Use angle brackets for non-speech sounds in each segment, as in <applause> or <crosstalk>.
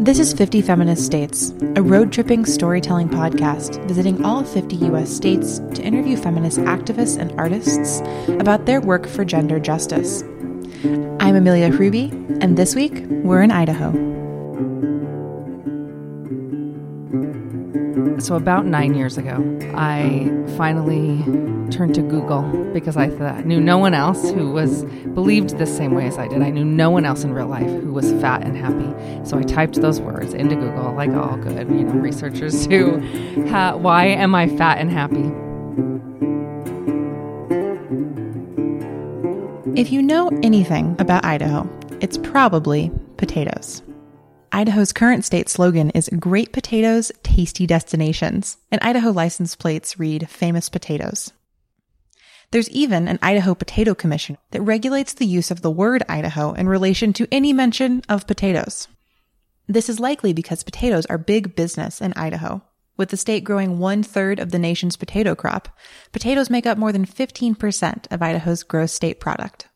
This is 50 Feminist States, a road tripping storytelling podcast visiting all 50 U.S. states to interview feminist activists and artists about their work for gender justice. I'm Amelia Hruby, and this week we're in Idaho. So, about nine years ago, I finally turned to Google because I knew no one else who was believed the same way as I did. I knew no one else in real life who was fat and happy. So I typed those words into Google, like all good, you know, researchers do. <laughs> why am I fat and happy? If you know anything about Idaho, it's probably potatoes. Idaho's current state slogan is Great Potatoes, Tasty Destinations, and Idaho license plates read Famous Potatoes. There's even an Idaho Potato Commission that regulates the use of the word Idaho in relation to any mention of potatoes. This is likely because potatoes are big business in Idaho. With the state growing one third of the nation's potato crop, potatoes make up more than 15% of Idaho's gross state product.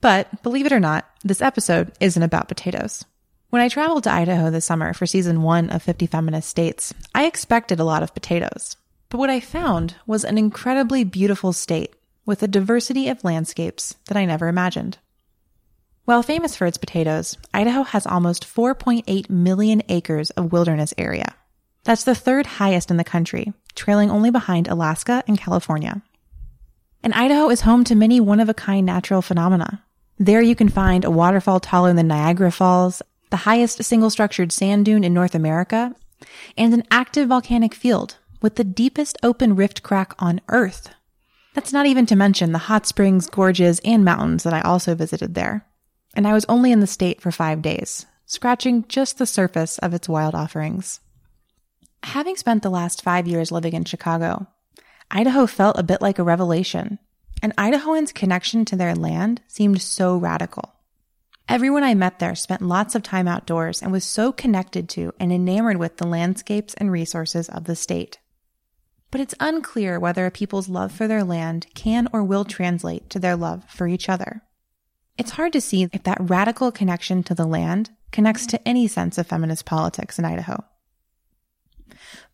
But believe it or not, this episode isn't about potatoes. When I traveled to Idaho this summer for season one of 50 Feminist States, I expected a lot of potatoes. But what I found was an incredibly beautiful state with a diversity of landscapes that I never imagined. While famous for its potatoes, Idaho has almost 4.8 million acres of wilderness area. That's the third highest in the country, trailing only behind Alaska and California. And Idaho is home to many one of a kind natural phenomena. There you can find a waterfall taller than Niagara Falls, the highest single structured sand dune in North America, and an active volcanic field with the deepest open rift crack on Earth. That's not even to mention the hot springs, gorges, and mountains that I also visited there. And I was only in the state for five days, scratching just the surface of its wild offerings. Having spent the last five years living in Chicago, Idaho felt a bit like a revelation, and Idahoans' connection to their land seemed so radical. Everyone I met there spent lots of time outdoors and was so connected to and enamored with the landscapes and resources of the state. But it's unclear whether a people's love for their land can or will translate to their love for each other. It's hard to see if that radical connection to the land connects to any sense of feminist politics in Idaho.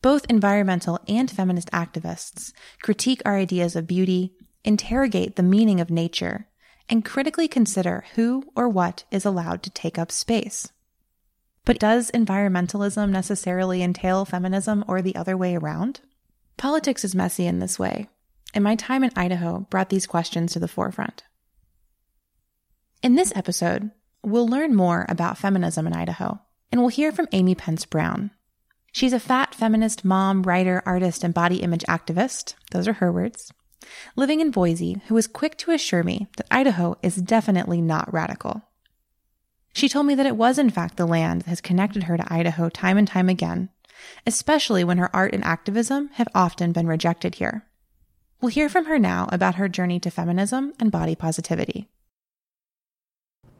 Both environmental and feminist activists critique our ideas of beauty, interrogate the meaning of nature, and critically consider who or what is allowed to take up space. But does environmentalism necessarily entail feminism or the other way around? Politics is messy in this way, and my time in Idaho brought these questions to the forefront. In this episode, we'll learn more about feminism in Idaho, and we'll hear from Amy Pence Brown. She's a fat feminist mom, writer, artist, and body image activist. Those are her words living in Boise, who was quick to assure me that Idaho is definitely not radical. She told me that it was, in fact, the land that has connected her to Idaho time and time again, especially when her art and activism have often been rejected here. We'll hear from her now about her journey to feminism and body positivity.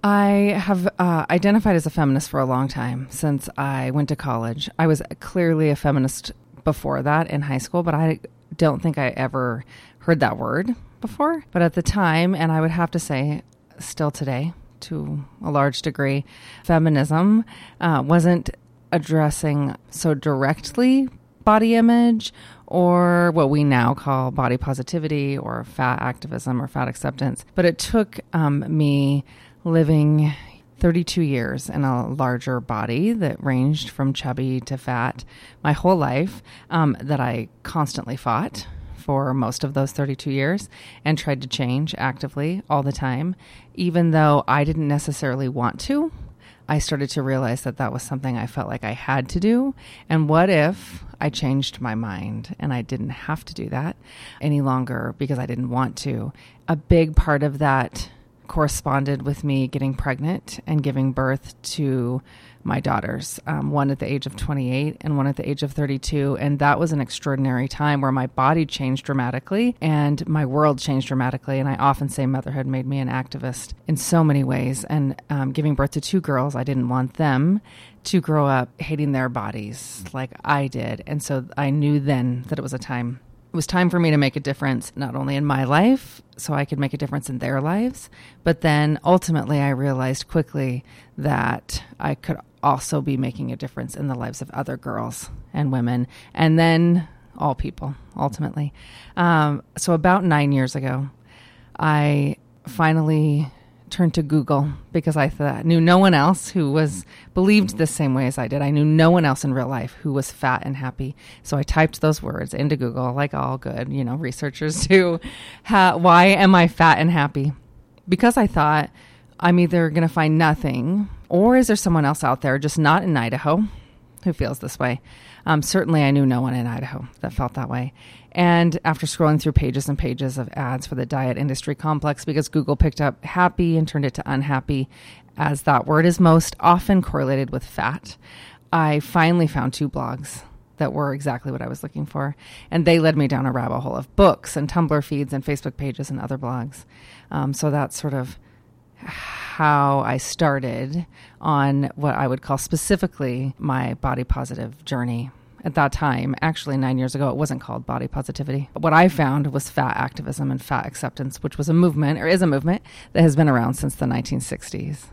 I have uh, identified as a feminist for a long time since I went to college. I was clearly a feminist before that in high school, but I don't think I ever heard that word before. But at the time, and I would have to say still today to a large degree, feminism uh, wasn't addressing so directly body image or what we now call body positivity or fat activism or fat acceptance. But it took um, me living 32 years in a larger body that ranged from chubby to fat my whole life um, that I constantly fought for most of those 32 years and tried to change actively all the time. Even though I didn't necessarily want to, I started to realize that that was something I felt like I had to do. And what if I changed my mind and I didn't have to do that any longer because I didn't want to? A big part of that corresponded with me getting pregnant and giving birth to my daughters, um, one at the age of 28 and one at the age of 32. And that was an extraordinary time where my body changed dramatically and my world changed dramatically. And I often say motherhood made me an activist in so many ways. And um, giving birth to two girls, I didn't want them to grow up hating their bodies like I did. And so I knew then that it was a time it was time for me to make a difference, not only in my life, so I could make a difference in their lives, but then ultimately I realized quickly that I could also be making a difference in the lives of other girls and women, and then all people ultimately. Um, so, about nine years ago, I finally turned to Google because I thought, knew no one else who was believed the same way as I did. I knew no one else in real life who was fat and happy. So I typed those words into Google, like all good, you know, researchers <laughs> do. why am I fat and happy? Because I thought I'm either going to find nothing, or is there someone else out there, just not in Idaho, who feels this way? Um, certainly, I knew no one in Idaho that felt that way. And after scrolling through pages and pages of ads for the diet industry complex, because Google picked up happy and turned it to unhappy, as that word is most often correlated with fat, I finally found two blogs that were exactly what I was looking for. And they led me down a rabbit hole of books and Tumblr feeds and Facebook pages and other blogs. Um, so that's sort of how I started on what I would call specifically my body positive journey at that time, actually nine years ago, it wasn't called body positivity. But What I found was fat activism and fat acceptance, which was a movement or is a movement that has been around since the 1960s.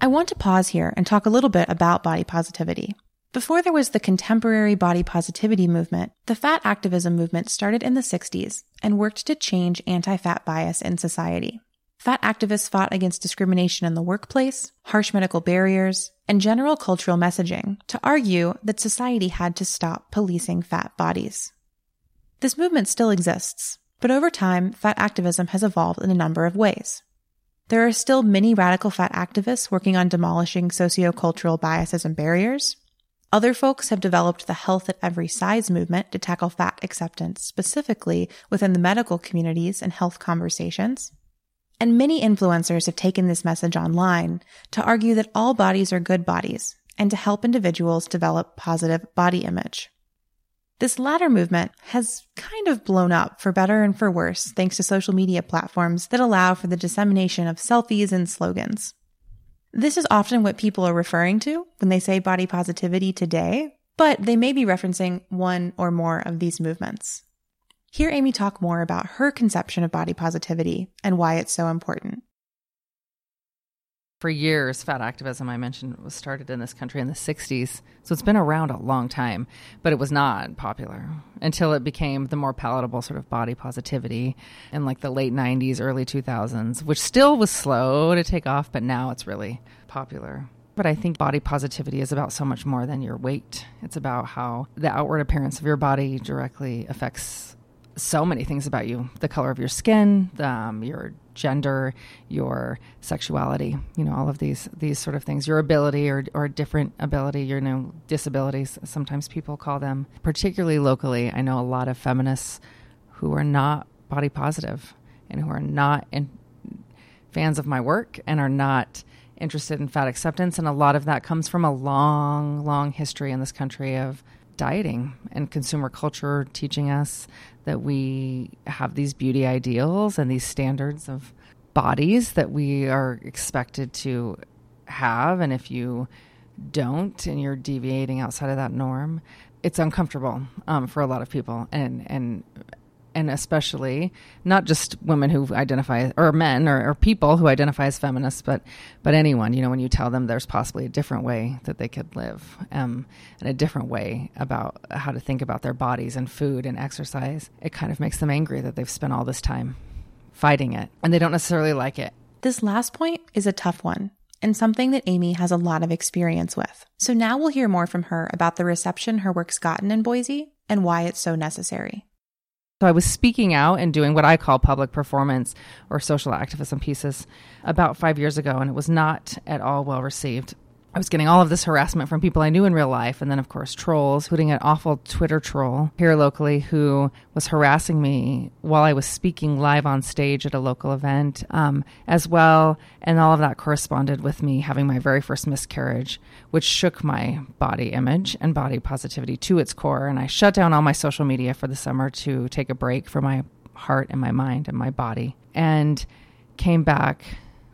I want to pause here and talk a little bit about body positivity. Before there was the contemporary body positivity movement, the fat activism movement started in the 60s and worked to change anti fat bias in society. Fat activists fought against discrimination in the workplace, harsh medical barriers, and general cultural messaging to argue that society had to stop policing fat bodies. This movement still exists, but over time, fat activism has evolved in a number of ways. There are still many radical fat activists working on demolishing sociocultural biases and barriers. Other folks have developed the health at every size movement to tackle fat acceptance specifically within the medical communities and health conversations. And many influencers have taken this message online to argue that all bodies are good bodies and to help individuals develop positive body image. This latter movement has kind of blown up for better and for worse thanks to social media platforms that allow for the dissemination of selfies and slogans. This is often what people are referring to when they say body positivity today, but they may be referencing one or more of these movements. Hear Amy talk more about her conception of body positivity and why it's so important. For years, fat activism, I mentioned, was started in this country in the 60s. So it's been around a long time, but it was not popular until it became the more palatable sort of body positivity in like the late 90s, early 2000s, which still was slow to take off, but now it's really popular. But I think body positivity is about so much more than your weight. It's about how the outward appearance of your body directly affects so many things about you. The color of your skin um, your gender your sexuality you know all of these these sort of things. Your ability or, or different ability you know disabilities sometimes people call them. Particularly locally i know a lot of feminists who are not body positive and who are not in, fans of my work and are not interested in fat acceptance. And a lot of that comes from a long long history in this country of dieting and consumer culture teaching us that we have these beauty ideals and these standards of bodies that we are expected to have. And if you don't and you're deviating outside of that norm, it's uncomfortable um, for a lot of people. And, and and especially not just women who identify or men or, or, people who identify as feminists, but but anyone. You know, when you tell them there's possibly a different way that they could live, um, and a different way about how to think about their bodies and food and exercise, it kind of makes them angry that they've spent all this time fighting it and they don't necessarily like it. This last point is a tough one and something that Amy has a lot of experience with. So now we'll hear more from her about the reception her work's gotten in Boise and why it's so necessary. So I was speaking out and doing what I call public performance or social activism pieces about five years ago, and it was not at all well received. I was getting all of this harassment from people I knew in real life, and then, of course, trolls, including an awful Twitter troll here locally who was harassing me while I was speaking live on stage at a local event um, as well. And all of that corresponded with me having my very first miscarriage, which shook my body image and body positivity to its core. And I shut down all my social media for the summer to take a break for my heart and my mind and my body, and came back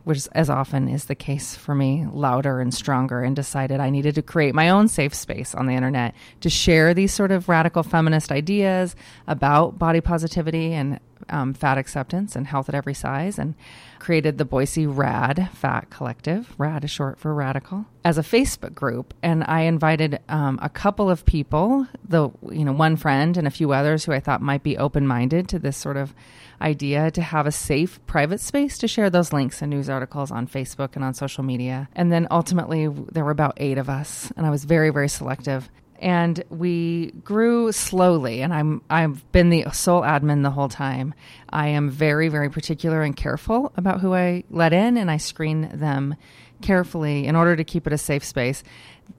which as often is the case for me, louder and stronger, and decided I needed to create my own safe space on the internet to share these sort of radical feminist ideas about body positivity and um, fat acceptance and health at every size, and created the Boise RAD Fat Collective. RAD is short for radical as a Facebook group, and I invited um, a couple of people, the you know one friend and a few others who I thought might be open minded to this sort of idea to have a safe private space to share those links and news articles on Facebook and on social media. And then ultimately, there were about eight of us, and I was very, very selective. And we grew slowly and i'm i've been the sole admin the whole time. I am very very particular and careful about who i let in and i screen them carefully in order to keep it a safe space.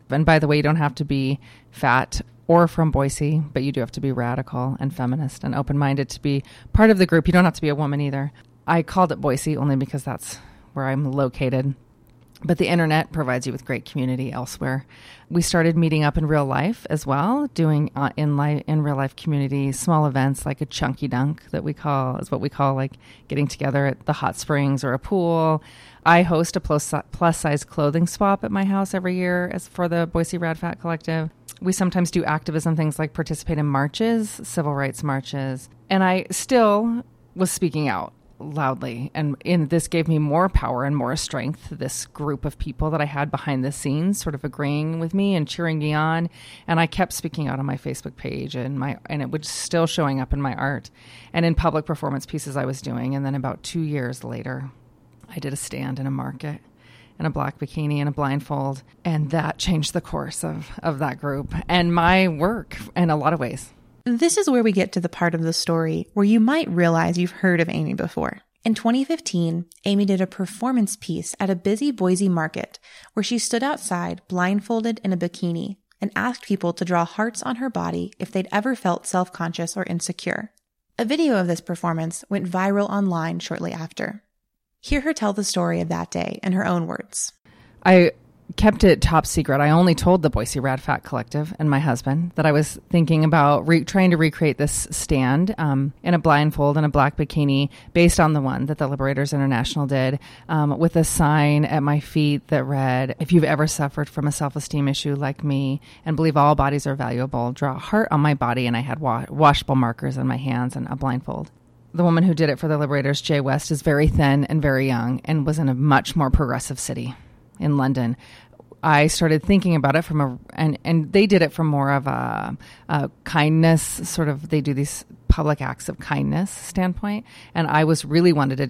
And by the way you don't have to be fat or from boise but you do have to be radical and feminist and open-minded to be part of the group you don't have to be a woman either i called it boise only because that's where i'm located but the internet provides you with great community elsewhere. We started meeting up in real life as well, doing uh, in life in real life community small events like a chunky dunk that we call is what we call like getting together at the hot springs or a pool. I host a plus plus size clothing swap at my house every year as for the Boise Rad Fat Collective. We sometimes do activism things like participate in marches, civil rights marches, and I still was speaking out loudly. And in this gave me more power and more strength this group of people that i had behind the scenes sort of agreeing with me and cheering me on. And i kept speaking out on my facebook page and my and it was still showing up in my art and in public performance pieces i was doing. And then about two years later i did a stand in a market in a black bikini and a blindfold and that changed the course of of that group and my work in a lot of ways this is where we get to the part of the story where you might realize you've heard of Amy before. In 2015, Amy did a performance piece at a busy Boise market where she stood outside blindfolded in a bikini and asked people to draw hearts on her body if they'd ever felt self conscious or insecure. A video of this performance went viral online shortly after. Hear her tell the story of that day in her own words. I kept it top secret. I only told the Boise Rad Fat Collective and my husband that I was thinking about re- trying to recreate this stand um, in a blindfold and a black bikini based on the one that the Liberators International did um, with a sign at my feet that read, If you've ever suffered from a self esteem issue like me and believe all bodies are valuable, draw a heart on my body. And I had wa- washable markers in my hands and a blindfold the woman who did it for the Liberators, Jae West, is very thin and very young and was in a much more progressive city in London, I started thinking about it from a and and they did it from more of a, a, kindness sort of they do these public acts of kindness standpoint, and I was really wanted to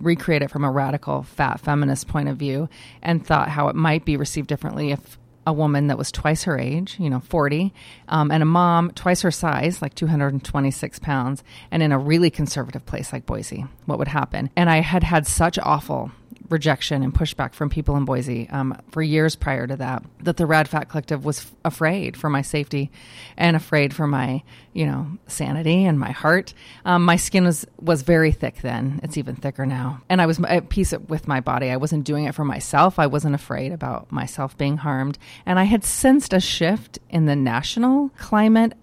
recreate it from a radical fat feminist point of view, and thought how it might be received differently if a woman that was twice her age, you know, 40, um, and a mom twice her size, like 226 pounds, and in a really conservative place like Boise, what would happen? And I had had such awful rejection and pushback from people in Boise um, for years prior to that. That the Rad Fat Collective was f- afraid for my safety and afraid for my, you know, sanity and my heart. Um, my skin was was very thick then. It's even thicker now, and I was at peace with my body. I wasn't doing it for myself. I wasn't afraid about myself being harmed, and I had sensed a shift in the national climate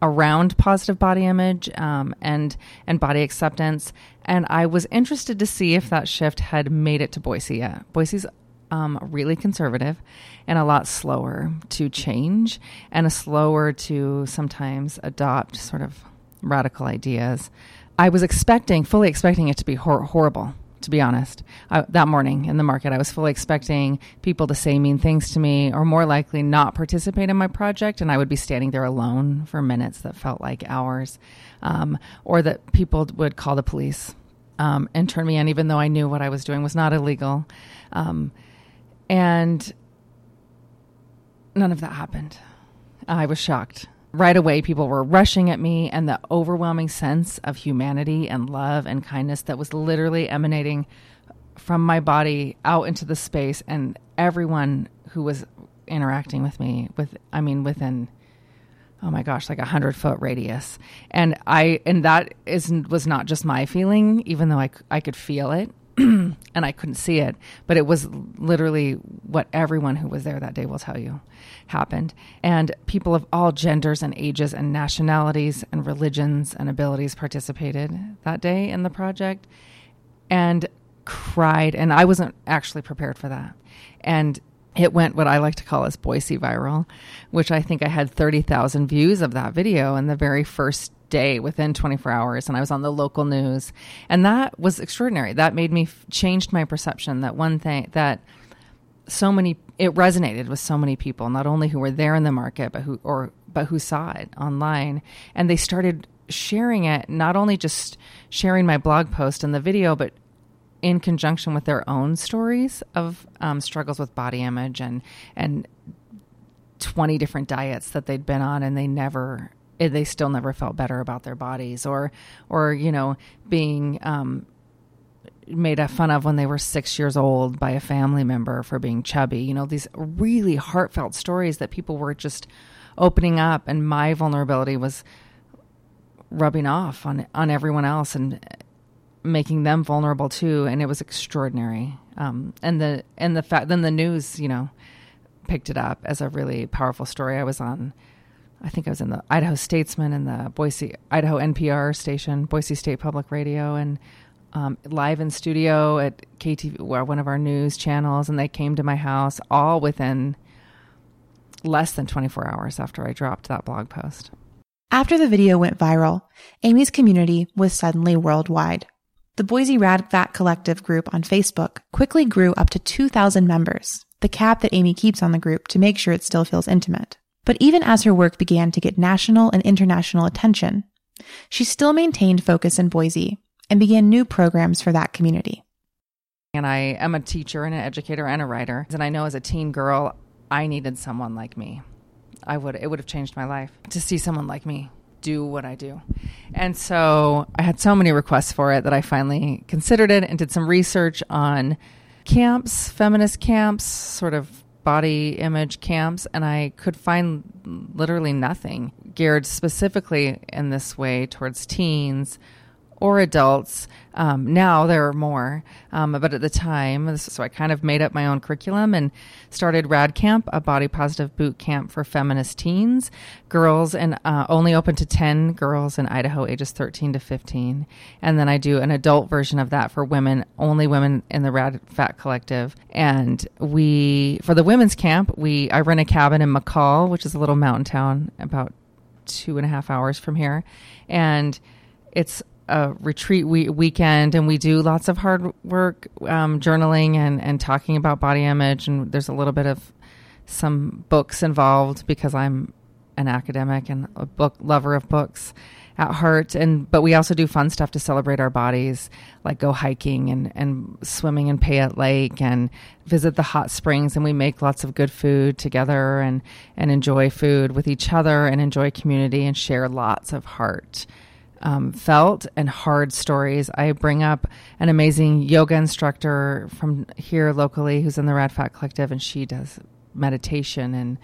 around positive body image um, and and body acceptance and I was interested to see if that shift had made it to Boise yet. Boise's um, really conservative and a lot slower to change and a slower to sometimes adopt sort of radical ideas. I was expecting, fully expecting it to be hor- horrible, to be honest. I, that morning in the market, I was fully expecting people to say mean things to me or more likely not participate in my project, and I would be standing there alone for minutes that felt like hours um, or that people would call the police um, and turn me in, even though I knew what I was doing was not illegal. Um, and none of that happened. I was shocked. Right away, people were rushing at me, and the overwhelming sense of humanity and love and kindness that was literally emanating from my body out into the space, and everyone who was interacting with me, with I mean, within oh my gosh, like a hundred foot radius. And I, and that is, was not just my feeling, even though I, I could feel it <clears throat> and I couldn't see it, but it was literally what everyone who was there that day will tell you happened. And people of all genders and ages and nationalities and religions and abilities participated that day in the project. And cried, and I wasn't actually prepared for that. And it went what I like to call as Boise viral, which I think I had 30,000 views of that video in the very first day within 24 hours. And I was on the local news. And that was extraordinary. That made me changed my perception that one thing that so many, it resonated with so many people, not only who were there in the market, but who, or, but who saw it online. And they started sharing it, not only just sharing my blog post and the video, but in conjunction with their own stories of um, struggles with body image and and 20 different diets that they'd been on and they never they still never felt better about their bodies or or you know being um, made fun of when they were six years old by a family member for being chubby you know these really heartfelt stories that people were just opening up and my vulnerability was rubbing off on on everyone else and making them vulnerable too, and it was extraordinary. Um, and the and the fact then the news, you know, picked it up as a really powerful story. I was on, I think I was in the Idaho Statesman and the Boise Idaho NPR station, Boise State Public Radio, and um, live in studio at KTVB, one of our news channels, and they came to my house all within less than 24 hours after I dropped that blog post. After the video went viral, Amy's community was suddenly worldwide. The Boise Rad Fat Collective group on Facebook quickly grew up to 2,000 members, the cap that Amy keeps on the group to make sure it still feels intimate. But even as her work began to get national and international attention, she still maintained focus in Boise and began new programs for that community. And I am a teacher and an educator and a writer. And I know as a teen girl, I needed someone like me. I would it would have changed my life to see someone like me do what I do. And so I had so many requests for it that I finally considered it and did some research on camps, feminist camps, sort of body image camps, and I could find literally nothing geared specifically in this way towards teens or adults. Um, now there are more, um, but at the time, so I kind of made up my own curriculum and started Rad Camp, a body positive boot camp for feminist teens, girls, and uh, only open to 10 girls in Idaho, ages 13 to 15. And then I do an adult version of that for women, only women in the Rad Fat Collective. And we, for the women's camp, we I rent a cabin in McCall, which is a little mountain town about two and a half hours from here, and it's a retreat we- weekend and we do lots of hard work um, journaling and, and talking about body image and there's a little bit of some books involved because i'm an academic and a book lover of books at heart and but we also do fun stuff to celebrate our bodies like go hiking and, and swimming in payette lake and visit the hot springs and we make lots of good food together and and enjoy food with each other and enjoy community and share lots of heart um, felt and hard stories. I bring up an amazing yoga instructor from here locally who's in the Rad Fat Collective, and she does meditation and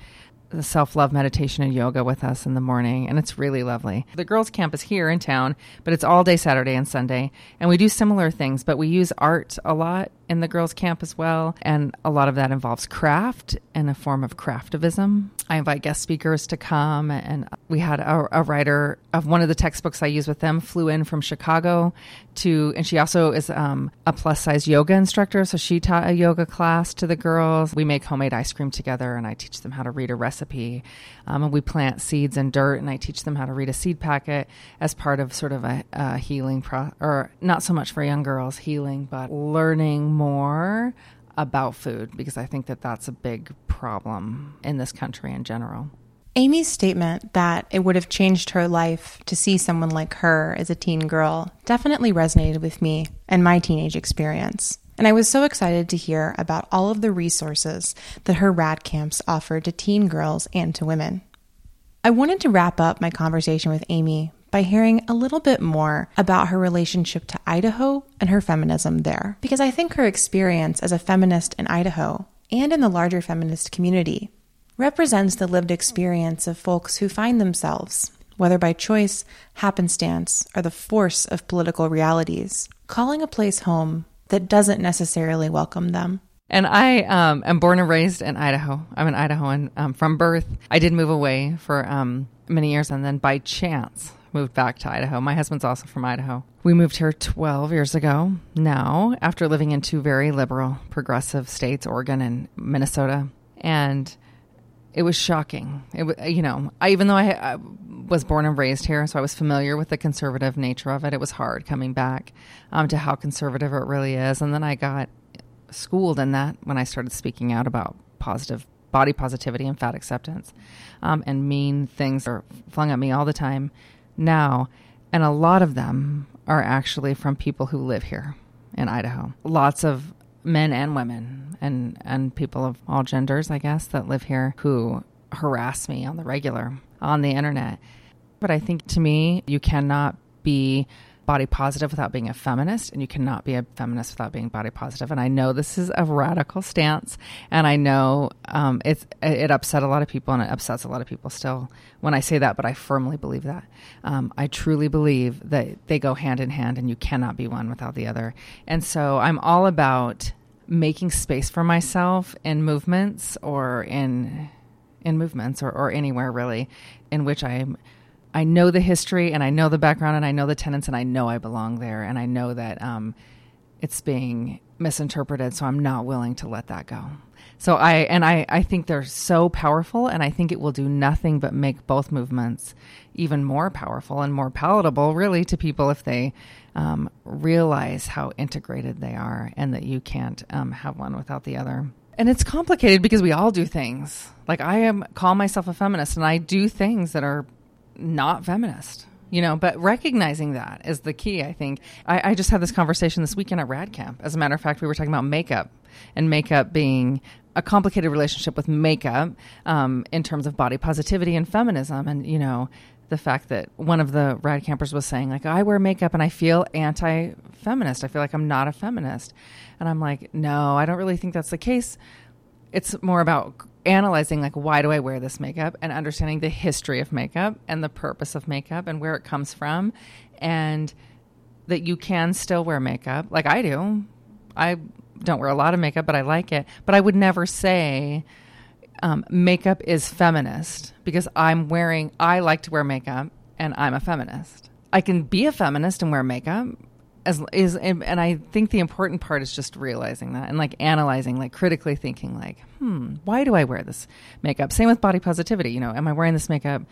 the self love meditation and yoga with us in the morning, and it's really lovely. The girls' camp is here in town, but it's all day Saturday and Sunday, and we do similar things, but we use art a lot in the girls' camp as well, and a lot of that involves craft and a form of craftivism. I invite guest speakers to come, and we had a, a writer of one of the textbooks I use with them flew in from Chicago to, and she also is um, a plus size yoga instructor, so she taught a yoga class to the girls. We make homemade ice cream together, and I teach them how to read a recipe. Um, and we plant seeds in dirt, and I teach them how to read a seed packet as part of sort of a, a healing pro, or not so much for young girls healing, but learning more about food because I think that that's a big problem in this country in general. Amy's statement that it would have changed her life to see someone like her as a teen girl definitely resonated with me and my teenage experience. And I was so excited to hear about all of the resources that her rad camps offered to teen girls and to women. I wanted to wrap up my conversation with Amy by hearing a little bit more about her relationship to Idaho and her feminism there. Because I think her experience as a feminist in Idaho and in the larger feminist community represents the lived experience of folks who find themselves, whether by choice, happenstance, or the force of political realities, calling a place home that doesn't necessarily welcome them. And I um, am born and raised in Idaho. I'm an Idahoan um, from birth. I did move away for um, many years, and then by chance, moved back to Idaho. My husband's also from Idaho. We moved here 12 years ago now, after living in two very liberal, progressive states, Oregon and Minnesota. And it was shocking. It was, you know, I, even though I, I, was born and raised here, so I was familiar with the conservative nature of it. It was hard coming back um, to how conservative it really is, and then I got schooled in that when I started speaking out about positive body positivity and fat acceptance, um, and mean things are flung at me all the time now, and a lot of them are actually from people who live here in Idaho. Lots of men and women and and people of all genders, I guess, that live here who harass me on the regular on the internet. But I think to me, you cannot be body positive without being a feminist, and you cannot be a feminist without being body positive. And I know this is a radical stance, and I know um, it's it upset a lot of people, and it upsets a lot of people still when I say that. But I firmly believe that. Um, I truly believe that they go hand in hand, and you cannot be one without the other. And so I'm all about making space for myself in movements or in in movements or, or anywhere really in which I'm I know the history and I know the background and I know the tenants and I know I belong there and I know that um, it's being misinterpreted. So I'm not willing to let that go. So I and I, I think they're so powerful and I think it will do nothing but make both movements even more powerful and more palatable really to people if they um, realize how integrated they are and that you can't um, have one without the other. And it's complicated because we all do things. Like I am call myself a feminist and I do things that are not feminist you know but recognizing that is the key i think. I, I, just had this conversation this weekend at rad camp. As a matter of fact we were talking about makeup and makeup being a complicated relationship with makeup um, in terms of body positivity and feminism. And you know the fact that one of the rad campers was saying like i wear makeup and i feel anti-feminist. I feel like i'm not a feminist. And i'm like no i don't really think that's the case. It's more about analyzing like why do I wear this makeup and understanding the history of makeup and the purpose of makeup and where it comes from and that you can still wear makeup like I do. I don't wear a lot of makeup, but I like it. But I would never say um, makeup is feminist because I'm wearing, I like to wear makeup and I'm a feminist. I can be a feminist and wear makeup, as is and, I think the important part is just realizing that and like analyzing, like critically thinking, like, hmm, why do I wear this makeup? Same with body positivity. You know, am I wearing this makeup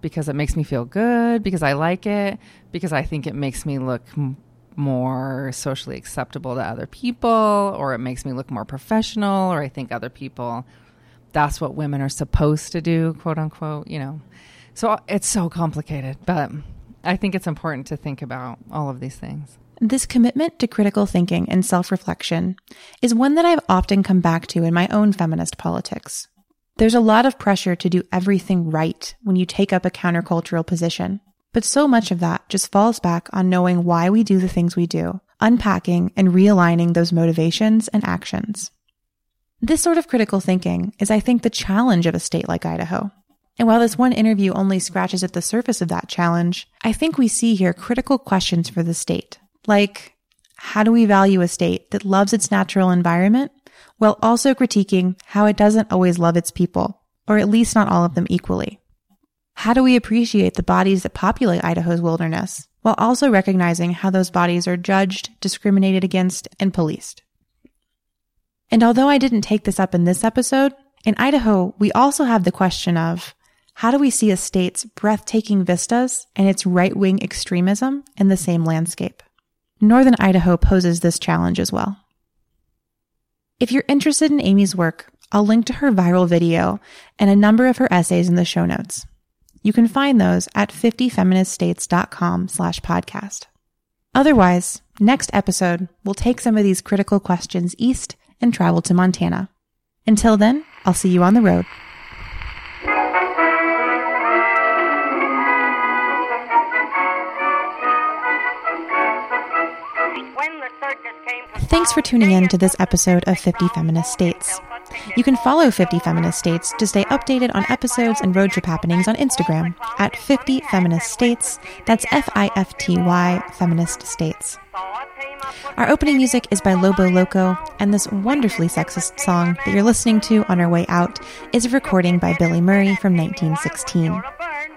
because it makes me feel good, because I like it, because I think it makes me look m- more socially acceptable to other people, or it makes me look more professional, or I think other people that's what women are supposed to do, quote unquote. You know, so it's so complicated, but I think it's important to think about all of these things. This commitment to critical thinking and self reflection is one that I've often come back to in my own feminist politics. There's a lot of pressure to do everything right when you take up a countercultural position, but so much of that just falls back on knowing why we do the things we do, unpacking and realigning those motivations and actions. This sort of critical thinking is, I think, the challenge of a state like Idaho. And while this one interview only scratches at the surface of that challenge, I think we see here critical questions for the state like, how do we value a state that loves its natural environment while also critiquing how it doesn't always love its people, or at least not all of them equally? How do we appreciate the bodies that populate Idaho's wilderness while also recognizing how those bodies are judged, discriminated against, and policed? And although I didn't take this up in this episode, in Idaho, we also have the question of how do we see a state's breathtaking vistas and its right wing extremism in the same landscape? Northern Idaho poses this challenge as well. If you're interested in Amy's work, I'll link to her viral video and a number of her essays in the show notes. You can find those at 50feministstates.com slash podcast. Otherwise, next episode, we'll take some of these critical questions east and travel to Montana. Until then, I'll see you on the road. Thanks for tuning in to this episode of 50 Feminist States. You can follow 50 Feminist States to stay updated on episodes and road trip happenings on Instagram at 50 Feminist States. That's F I F T Y Feminist States. Our opening music is by Lobo Loco, and this wonderfully sexist song that you're listening to on our way out is a recording by Billy Murray from 1916.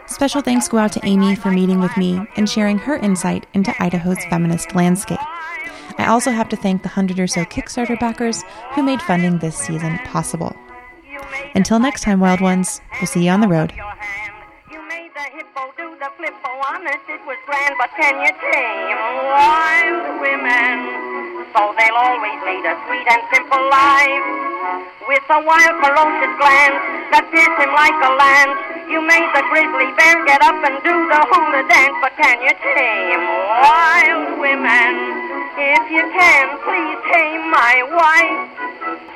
Special thanks go out to Amy for meeting with me and sharing her insight into Idaho's feminist landscape. I also have to thank the hundred or so Kickstarter backers who made funding this season possible. Until next time, Wild Ones, we'll see you on the road. So they'll always lead a sweet and simple life. With a wild, ferocious glance that pierced him like a lance. You made the grizzly bear get up and do the hula dance, but can you tame wild women? If you can, please tame my wife.